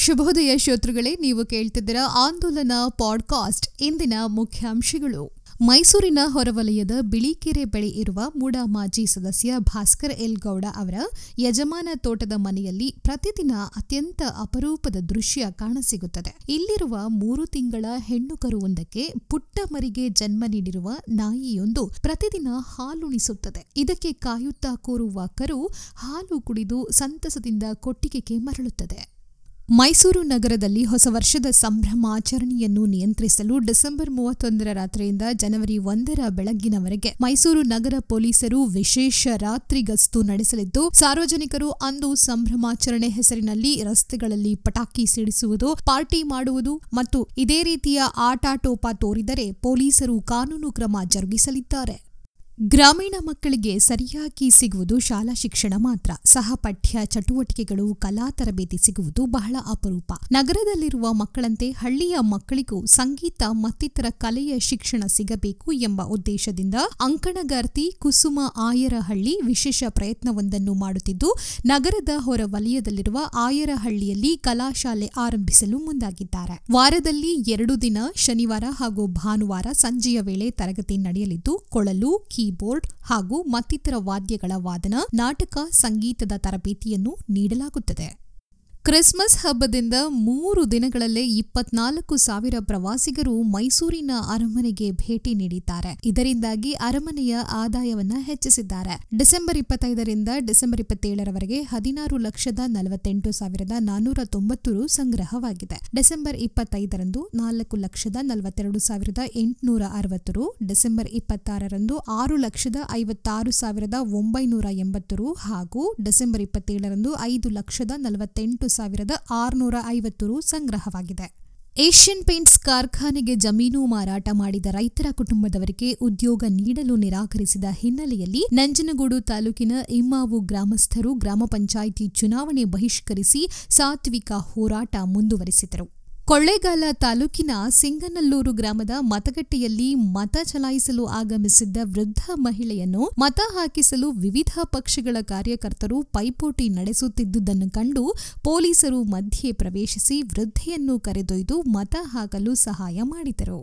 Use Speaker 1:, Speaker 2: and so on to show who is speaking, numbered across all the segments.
Speaker 1: ಶುಭೋದಯ ಶ್ರೋತೃಗಳೇ, ನೀವು ಕೇಳ್ತಿದ್ದೀರ ಆಂದೋಲನ ಪಾಡ್ಕಾಸ್ಟ್. ಇಂದಿನ ಮುಖ್ಯಾಂಶಗಳು. ಮೈಸೂರಿನ ಹೊರವಲಯದ ಬಿಳಿಕೆರೆ ಬಳಿ ಇರುವ ಮೂಡ ಮಾಜಿ ಸದಸ್ಯ ಭಾಸ್ಕರ್ ಎಲ್ ಗೌಡ ಅವರ ಯಜಮಾನ ತೋಟದ ಮನೆಯಲ್ಲಿ ಪ್ರತಿದಿನ ಅತ್ಯಂತ ಅಪರೂಪದ ದೃಶ್ಯ ಕಾಣಸಿಗುತ್ತದೆ. ಇಲ್ಲಿರುವ ಮೂರು ತಿಂಗಳ ಹೆಣ್ಣು ಕರುವೊಂದಕ್ಕೆ ಪುಟ್ಟ ಮರಿಗೆ ಜನ್ಮ ನೀಡಿರುವ ನಾಯಿಯೊಂದು ಪ್ರತಿದಿನ ಹಾಲುಣಿಸುತ್ತದೆ. ಇದಕ್ಕೆ ಕಾಯುತ್ತಾ ಕೂರುವ ಕರು ಹಾಲು ಕುಡಿದು ಸಂತಸದಿಂದ ಕೊಟ್ಟಿಗೆಗೆ ಮರಳುತ್ತದೆ. ಮೈಸೂರು ನಗರದಲ್ಲಿ ಹೊಸ ವರ್ಷದ ಸಂಭ್ರಮಾಚರಣೆಯನ್ನು ನಿಯಂತ್ರಿಸಲು ಡಿಸೆಂಬರ್ ಮೂವತ್ತೊಂದರ ರಾತ್ರಿಯಿಂದ ಜನವರಿ ಒಂದರ ಬೆಳಗ್ಗಿನವರೆಗೆ ಮೈಸೂರು ನಗರ ಪೊಲೀಸರು ವಿಶೇಷ ರಾತ್ರಿ ಗಸ್ತು ನಡೆಸಲಿದ್ದು, ಸಾರ್ವಜನಿಕರು ಅಂದು ಸಂಭ್ರಮಾಚರಣೆ ಹೆಸರಿನಲ್ಲಿ ರಸ್ತೆಗಳಲ್ಲಿ ಪಟಾಕಿ ಸಿಡಿಸುವುದು, ಪಾರ್ಟಿ ಮಾಡುವುದು ಮತ್ತು ಇದೇ ರೀತಿಯ ಆಟಾಟೋಪ ತೋರಿದರೆ ಪೊಲೀಸರು ಕಾನೂನು ಕ್ರಮ ಜರುಗಿಸಲಿದ್ದಾರೆ. ಗ್ರಾಮೀಣ ಮಕ್ಕಳಿಗೆ ಸರಿಯಾಗಿ ಸಿಗುವುದು ಶಾಲಾ ಶಿಕ್ಷಣ ಮಾತ್ರ. ಸಹಪಠ್ಯ ಚಟುವಟಿಕೆಗಳು, ಕಲಾ ತರಬೇತಿ ಸಿಗುವುದು ಬಹಳ ಅಪರೂಪ. ನಗರದಲ್ಲಿರುವ ಮಕ್ಕಳಂತೆ ಹಳ್ಳಿಯ ಮಕ್ಕಳಿಗೂ ಸಂಗೀತ ಮತ್ತಿತರ ಕಲೆಯ ಶಿಕ್ಷಣ ಸಿಗಬೇಕು ಎಂಬ ಉದ್ದೇಶದಿಂದ ಅಂಕಣಗಾರ್ತಿ ಕುಸುಮ ಆಯರಹಳ್ಳಿ ವಿಶೇಷ ಪ್ರಯತ್ನವೊಂದನ್ನು ಮಾಡುತ್ತಿದ್ದು, ನಗರದ ಹೊರ ವಲಯದಲ್ಲಿರುವ ಆಯರಹಳ್ಳಿಯಲ್ಲಿ ಕಲಾಶಾಲೆ ಆರಂಭಿಸಲು ಮುಂದಾಗಿದ್ದಾರೆ. ವಾರದಲ್ಲಿ ಎರಡು ದಿನ, ಶನಿವಾರ ಹಾಗೂ ಭಾನುವಾರ ಸಂಜೆಯ ವೇಳೆ ತರಗತಿ ನಡೆಯಲಿದ್ದು, ಕೊಳಲು, ಕೀ ಕೀಬೋರ್ಡ್ ಹಾಗೂ ಮತ್ತಿತರ ವಾದ್ಯಗಳ ವಾದನ ನಾಟಕ ಸಂಗೀತದ ತರಬೇತಿಯನ್ನು ನೀಡಲಾಗುತ್ತದೆ. ಕ್ರಿಸ್ಮಸ್ ಹಬ್ಬದಿಂದ ಮೂರು ದಿನಗಳಲ್ಲೇ ಇಪ್ಪತ್ನಾಲ್ಕು ಸಾವಿರ ಪ್ರವಾಸಿಗರು ಮೈಸೂರಿನ ಅರಮನೆಗೆ ಭೇಟಿ ನೀಡಿದ್ದಾರೆ. ಇದರಿಂದಾಗಿ ಅರಮನೆಯ ಆದಾಯವನ್ನ ಹೆಚ್ಚಿಸಿದ್ದಾರೆ. ಡಿಸೆಂಬರ್ ಇಪ್ಪತ್ತೈದರಿಂದ ಡಿಸೆಂಬರ್ ಇಪ್ಪತ್ತೇಳರವರೆಗೆ ಹದಿನಾರು ಲಕ್ಷದ ನಲವತ್ತೆಂಟು ಸಾವಿರದ ನಾನೂರ ತೊಂಬತ್ತು ರು ಸಂಗ್ರಹವಾಗಿದೆ. ಡಿಸೆಂಬರ್ ಇಪ್ಪತ್ತೈದರಂದು ನಾಲ್ಕು ಲಕ್ಷದ ನಲವತ್ತೆರಡು ಸಾವಿರದ ಎಂಟುನೂರ ಅರವತ್ತು ರು, ಡಿಸೆಂಬರ್ ಇಪ್ಪತ್ತಾರರಂದು ಆರು ಲಕ್ಷದ ಐವತ್ತಾರು ಸಾವಿರದ ಒಂಬೈನೂರ ಎಂಬತ್ತು ರು ಹಾಗೂ ಡಿಸೆಂಬರ್ ಇಪ್ಪತ್ತೇಳರಂದು ಐದು ಲಕ್ಷದ ನಲವತ್ತೆಂಟು ಸಾವಿರದ ಆರುನೂರ ಐವತ್ತು ರು ಸಂಗ್ರಹವಾಗಿದೆ. ಏಷ್ಯನ್ ಪೇಂಟ್ಸ್ ಕಾರ್ಖಾನೆಗೆ ಜಮೀನು ಮಾರಾಟ ಮಾಡಿದ ರೈತರ ಕುಟುಂಬದವರಿಗೆ ಉದ್ಯೋಗ ನೀಡಲು ನಿರಾಕರಿಸಿದ ಹಿನ್ನೆಲೆಯಲ್ಲಿ ನಂಜನಗೂಡು ತಾಲೂಕಿನ ಇಮ್ಮಾವು ಗ್ರಾಮಸ್ಥರು ಗ್ರಾಮ ಪಂಚಾಯಿತಿ ಚುನಾವಣೆ ಬಹಿಷ್ಕರಿಸಿ ಸಾತ್ವಿಕ ಹೋರಾಟ ಮುಂದುವರೆಸಿದರು. ಕೊಳ್ಳೇಗಾಲ ತಾಲೂಕಿನ ಸಿಂಗನಲ್ಲೂರು ಗ್ರಾಮದ ಮತಗಟ್ಟೆಯಲ್ಲಿ ಮತ ಚಲಾಯಿಸಲು ಆಗಮಿಸಿದ್ದ ವೃದ್ಧ ಮಹಿಳೆಯನ್ನು ಮತ ಹಾಕಿಸಲು ವಿವಿಧ ಪಕ್ಷಗಳ ಕಾರ್ಯಕರ್ತರು ಪೈಪೋಟಿ ನಡೆಸುತ್ತಿದ್ದುದನ್ನು ಕಂಡು ಪೊಲೀಸರು ಮಧ್ಯೆ ಪ್ರವೇಶಿಸಿ ವೃದ್ಧೆಯನ್ನು ಕರೆದೊಯ್ದು ಮತ ಹಾಕಲು ಸಹಾಯ ಮಾಡಿದರು.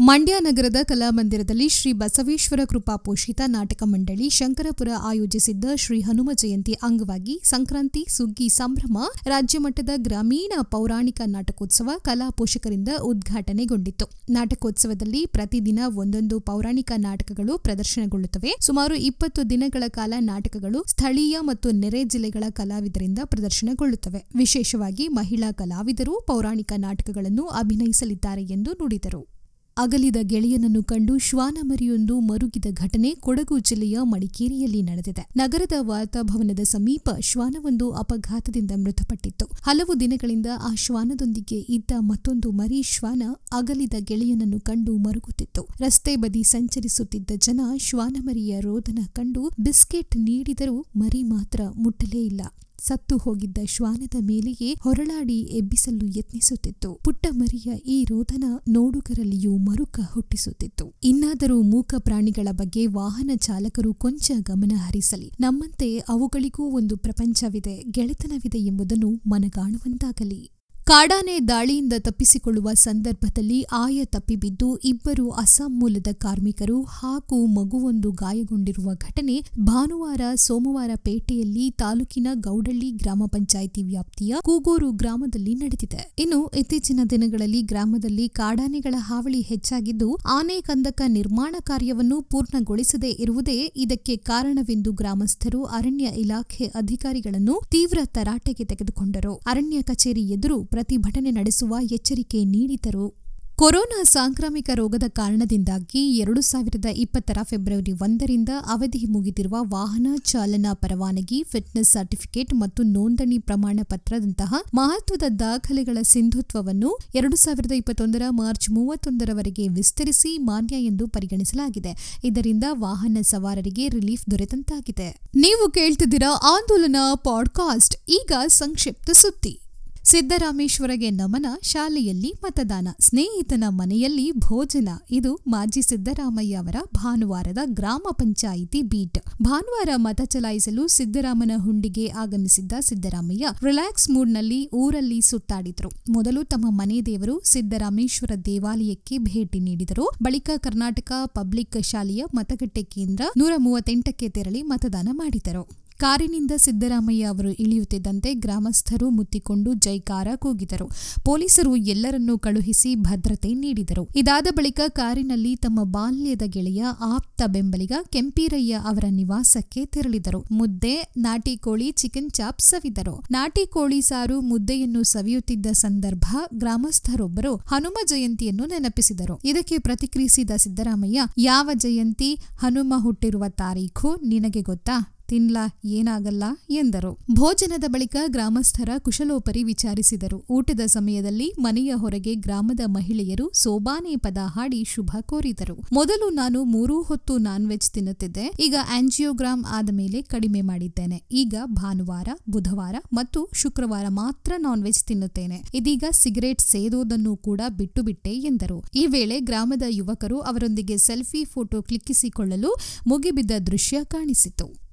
Speaker 1: ಮಂಡ್ಯ ನಗರದ ಕಲಾಮಂದಿರದಲ್ಲಿ ಶ್ರೀ ಬಸವೇಶ್ವರ ಕೃಪಾ ಪೋಷಿತ ನಾಟಕ ಮಂಡಳಿ ಶಂಕರಪುರ ಆಯೋಜಿಸಿದ್ದ ಶ್ರೀ ಹನುಮ ಜಯಂತಿ ಅಂಗವಾಗಿ ಸಂಕ್ರಾಂತಿ, ಸುಗ್ಗಿ, ಸಂಭ್ರಮ ರಾಜ್ಯಮಟ್ಟದ ಗ್ರಾಮೀಣ ಪೌರಾಣಿಕ ನಾಟಕೋತ್ಸವ ಕಲಾ ಪೋಷಕರಿಂದ ಉದ್ಘಾಟನೆಗೊಂಡಿತ್ತು. ನಾಟಕೋತ್ಸವದಲ್ಲಿ ಪ್ರತಿದಿನ ಒಂದೊಂದು ಪೌರಾಣಿಕ ನಾಟಕಗಳು ಪ್ರದರ್ಶನಗೊಳ್ಳುತ್ತವೆ. ಸುಮಾರು ಇಪ್ಪತ್ತು ದಿನಗಳ ಕಾಲ ನಾಟಕಗಳು ಸ್ಥಳೀಯ ಮತ್ತು ನೆರೆ ಜಿಲ್ಲೆಗಳ ಕಲಾವಿದರಿಂದ ಪ್ರದರ್ಶನಗೊಳ್ಳುತ್ತವೆ. ವಿಶೇಷವಾಗಿ ಮಹಿಳಾ ಕಲಾವಿದರು ಪೌರಾಣಿಕ ನಾಟಕಗಳನ್ನು ಅಭಿನಯಿಸಲಿದ್ದಾರೆ ಎಂದು ನುಡಿದರು. ಅಗಲಿದ ಗೆಳೆಯನನ್ನು ಕಂಡು ಶ್ವಾನಮರಿಯೊಂದು ಮರುಗಿದ ಘಟನೆ ಕೊಡಗು ಜಿಲ್ಲೆಯ ಮಡಿಕೇರಿಯಲ್ಲಿ ನಡೆದಿದೆ. ನಗರದ ವಾರ್ತಾಭವನದ ಸಮೀಪ ಶ್ವಾನವೊಂದು ಅಪಘಾತದಿಂದ ಮೃತಪಟ್ಟಿತ್ತು. ಹಲವು ದಿನಗಳಿಂದ ಆ ಶ್ವಾನದೊಂದಿಗೆ ಇದ್ದ ಮತ್ತೊಂದು ಮರಿ ಶ್ವಾನ ಅಗಲಿದ ಗೆಳೆಯನನ್ನು ಕಂಡು ಮರುಗುತ್ತಿತ್ತು. ರಸ್ತೆ ಬದಿ ಸಂಚರಿಸುತ್ತಿದ್ದ ಜನ ಶ್ವಾನಮರಿಯ ರೋದನ ಕಂಡು ಬಿಸ್ಕೆಟ್ ನೀಡಿದರೂ ಮರಿ ಮಾತ್ರ ಮುಟ್ಟಲೇ ಇಲ್ಲ. ಸತ್ತು ಹೋಗಿದ್ದ ಶ್ವಾನದ ಮೇಲೆಯೇ ಹೊರಳಾಡಿ ಎಬ್ಬಿಸಲು ಯತ್ನಿಸುತ್ತಿತ್ತು. ಪುಟ್ಟ ಮರಿಯ ಈ ರೋದನ ನೋಡುಗರಲ್ಲಿಯೂ ಮರುಕ ಹುಟ್ಟಿಸುತ್ತಿತ್ತು. ಇನ್ನಾದರೂ ಮೂಕ ಪ್ರಾಣಿಗಳ ಬಗ್ಗೆ ವಾಹನ ಚಾಲಕರು ಕೊಂಚ ಗಮನ ಹರಿಸಲಿ. ನಮ್ಮಂತೆ ಅವುಗಳಿಗೂ ಒಂದು ಪ್ರಪಂಚವಿದೆ, ಗೆಳೆತನವಿದೆ ಎಂಬುದನ್ನು ಮನಗಾಣುವಂತಾಗಲಿ. ಕಾಡಾನೆ ದಾಳಿಯಿಂದ ತಪ್ಪಿಸಿಕೊಳ್ಳುವ ಸಂದರ್ಭದಲ್ಲಿ ಆಯ ತಪ್ಪಿಬಿದ್ದು ಇಬ್ಬರು ಅಸ್ಸಾಂ ಮೂಲದ ಕಾರ್ಮಿಕರು ಹಾಗೂ ಮಗುವೊಂದು ಗಾಯಗೊಂಡಿರುವ ಘಟನೆ ಭಾನುವಾರ ಸೋಮವಾರ ಪೇಟೆಯಲ್ಲಿ ತಾಲೂಕಿನ ಗೌಡಳ್ಳಿ ಗ್ರಾಮ ಪಂಚಾಯಿತಿ ವ್ಯಾಪ್ತಿಯ ಕೂಗೂರು ಗ್ರಾಮದಲ್ಲಿ ನಡೆದಿದೆ. ಇನ್ನು ಇತ್ತೀಚಿನ ದಿನಗಳಲ್ಲಿ ಗ್ರಾಮದಲ್ಲಿ ಕಾಡಾನೆಗಳ ಹಾವಳಿ ಹೆಚ್ಚಾಗಿದ್ದು ಆನೆ ಕಂದಕ ನಿರ್ಮಾಣ ಕಾರ್ಯವನ್ನು ಪೂರ್ಣಗೊಳಿಸದೇ ಇರುವುದೇ ಇದಕ್ಕೆ ಕಾರಣವೆಂದು ಗ್ರಾಮಸ್ಥರು ಅರಣ್ಯ ಇಲಾಖೆ ಅಧಿಕಾರಿಗಳನ್ನು ತೀವ್ರ ತರಾಟೆಗೆ ತೆಗೆದುಕೊಂಡರು. ಅರಣ್ಯ ಕಚೇರಿ ಎದುರು ಪ್ರತಿಭಟನೆ ನಡೆಸುವ ಎಚ್ಚರಿಕೆ ನೀಡಿದರು. ಕೊರೋನಾ ಸಾಂಕ್ರಾಮಿಕ ರೋಗದ ಕಾರಣದಿಂದಾಗಿ ಎರಡು ಸಾವಿರದ ಇಪ್ಪತ್ತರ ಫೆಬ್ರವರಿ ಒಂದರಿಂದ ಅವಧಿ ಮುಗಿದಿರುವ ವಾಹನ ಚಾಲನಾ ಪರವಾನಗಿ, ಫಿಟ್ನೆಸ್ ಸರ್ಟಿಫಿಕೇಟ್ ಮತ್ತು ನೋಂದಣಿ ಪ್ರಮಾಣ ಪತ್ರದಂತಹ ಮಹತ್ವದ ದಾಖಲೆಗಳ ಸಿಂಧುತ್ವವನ್ನು ಎರಡು ಸಾವಿರದ ಇಪ್ಪತ್ತೊಂದರ ಮಾರ್ಚ್ ಮೂವತ್ತೊಂದರವರೆಗೆ ವಿಸ್ತರಿಸಿ ಮಾನ್ಯ ಎಂದು ಪರಿಗಣಿಸಲಾಗಿದೆ. ಇದರಿಂದ ವಾಹನ ಸವಾರರಿಗೆ ರಿಲೀಫ್ ದೊರೆತಂತಾಗಿದೆ. ನೀವು ಕೇಳ್ತಿದ್ದೀರಾ ಆಂದೋಲನ ಪಾಡ್ಕಾಸ್ಟ್, ಈಗ ಸಂಕ್ಷಿಪ್ತ ಸುದ್ದಿ. ಸಿದ್ದರಾಮೇಶ್ವರಗೆ ನಮನ, ಶಾಲೆಯಲ್ಲಿ ಮತದಾನ. ಸ್ನೇಹಿತನ ಮನೆಯಲ್ಲಿ ಭೋಜನ. ಇದು ಮಾಜಿ ಸಿದ್ದರಾಮಯ್ಯ ಅವರ ಭಾನುವಾರದ ಗ್ರಾಮ ಪಂಚಾಯಿತಿ ಬೀಟ್. ಭಾನುವಾರ ಮತ ಚಲಾಯಿಸಲು ಸಿದ್ದರಾಮನ ಹುಂಡಿಗೆ ಆಗಮಿಸಿದ್ದ ಸಿದ್ದರಾಮಯ್ಯ ರಿಲ್ಯಾಕ್ಸ್ ಮೂಡ್ನಲ್ಲಿ ಊರಲ್ಲಿ ಸುತ್ತಾಡಿದ್ರು. ಮೊದಲು ತಮ್ಮ ಮನೆ ದೇವರು ಸಿದ್ದರಾಮೇಶ್ವರ ದೇವಾಲಯಕ್ಕೆ ಭೇಟಿ ನೀಡಿದರು. ಬಳಿಕ ಕರ್ನಾಟಕ ಪಬ್ಲಿಕ್ ಶಾಲೆಯ ಮತಗಟ್ಟೆ ಕೇಂದ್ರ ನೂರ ಮೂವತ್ತೆಂಟಕ್ಕೆ ತೆರಳಿ ಮತದಾನ ಮಾಡಿದರು. ಕಾರಿನಿಂದ ಸಿದ್ದರಾಮಯ್ಯ ಅವರು ಇಳಿಯುತ್ತಿದ್ದಂತೆ ಗ್ರಾಮಸ್ಥರು ಮುತ್ತಿಕೊಂಡು ಜೈಕಾರ ಕೂಗಿದರು. ಪೊಲೀಸರು ಎಲ್ಲರನ್ನೂ ಕಳುಹಿಸಿ ಭದ್ರತೆ ನೀಡಿದರು. ಇದಾದ ಬಳಿಕ ಕಾರಿನಲ್ಲಿ ತಮ್ಮ ಬಾಲ್ಯದ ಗೆಳೆಯ ಆಪ್ತ ಬೆಂಬಲಿಗ ಕೆಂಪೀರಯ್ಯ ಅವರ ನಿವಾಸಕ್ಕೆ ತೆರಳಿದರು. ಮುದ್ದೆ, ನಾಟಿ ಕೋಳಿ, ಚಿಕನ್ ಚಾಪ್ ಸವಿದರು. ನಾಟಿ ಕೋಳಿ ಸಾರು, ಮುದ್ದೆಯನ್ನು ಸವಿಯುತ್ತಿದ್ದ ಸಂದರ್ಭ ಗ್ರಾಮಸ್ಥರೊಬ್ಬರು ಹನುಮ ಜಯಂತಿಯನ್ನು ನೆನಪಿಸಿದರು. ಇದಕ್ಕೆ ಪ್ರತಿಕ್ರಿಯಿಸಿದ ಸಿದ್ದರಾಮಯ್ಯ, ಯಾವ ಜಯಂತಿ? ಹನುಮ ಹುಟ್ಟಿರುವ ತಾರೀಖು? ನಿನಗೆ ಗೊತ್ತಾ? ತಿನ್ಲಾ, ಏನಾಗಲ್ಲ ಎಂದರು. ಭೋಜನದ ಬಳಿಕ ಗ್ರಾಮಸ್ಥರ ಕುಶಲೋಪರಿ ವಿಚಾರಿಸಿದರು. ಊಟದ ಸಮಯದಲ್ಲಿ ಮನೆಯ ಹೊರಗೆ ಗ್ರಾಮದ ಮಹಿಳೆಯರು ಸೋಬಾನೆ ಪದ ಹಾಡಿ ಶುಭ ಕೋರಿದರು. ಮೊದಲು ನಾನು ಮೂರೂ ಹೊತ್ತು ನಾನ್ ವೆಜ್ ತಿನ್ನುತ್ತಿದ್ದೆ. ಈಗ ಆಂಜಿಯೋಗ್ರಾಮ್ ಆದ ಮೇಲೆ ಕಡಿಮೆ ಮಾಡಿದ್ದೇನೆ. ಈಗ ಭಾನುವಾರ, ಬುಧವಾರ ಮತ್ತು ಶುಕ್ರವಾರ ಮಾತ್ರ ನಾನ್ ವೆಜ್ ತಿನ್ನುತ್ತೇನೆ. ಇದೀಗ ಸಿಗರೇಟ್ ಸೇದೋದನ್ನು ಕೂಡ ಬಿಟ್ಟು ಬಿಟ್ಟೆ ಎಂದರು. ಈ ವೇಳೆ ಗ್ರಾಮದ ಯುವಕರು ಅವರೊಂದಿಗೆ ಸೆಲ್ಫಿ ಫೋಟೋ ಕ್ಲಿಕ್ಕಿಸಿಕೊಳ್ಳಲು ಮುಗಿಬಿದ್ದ ದೃಶ್ಯ ಕಾಣಿಸಿತು.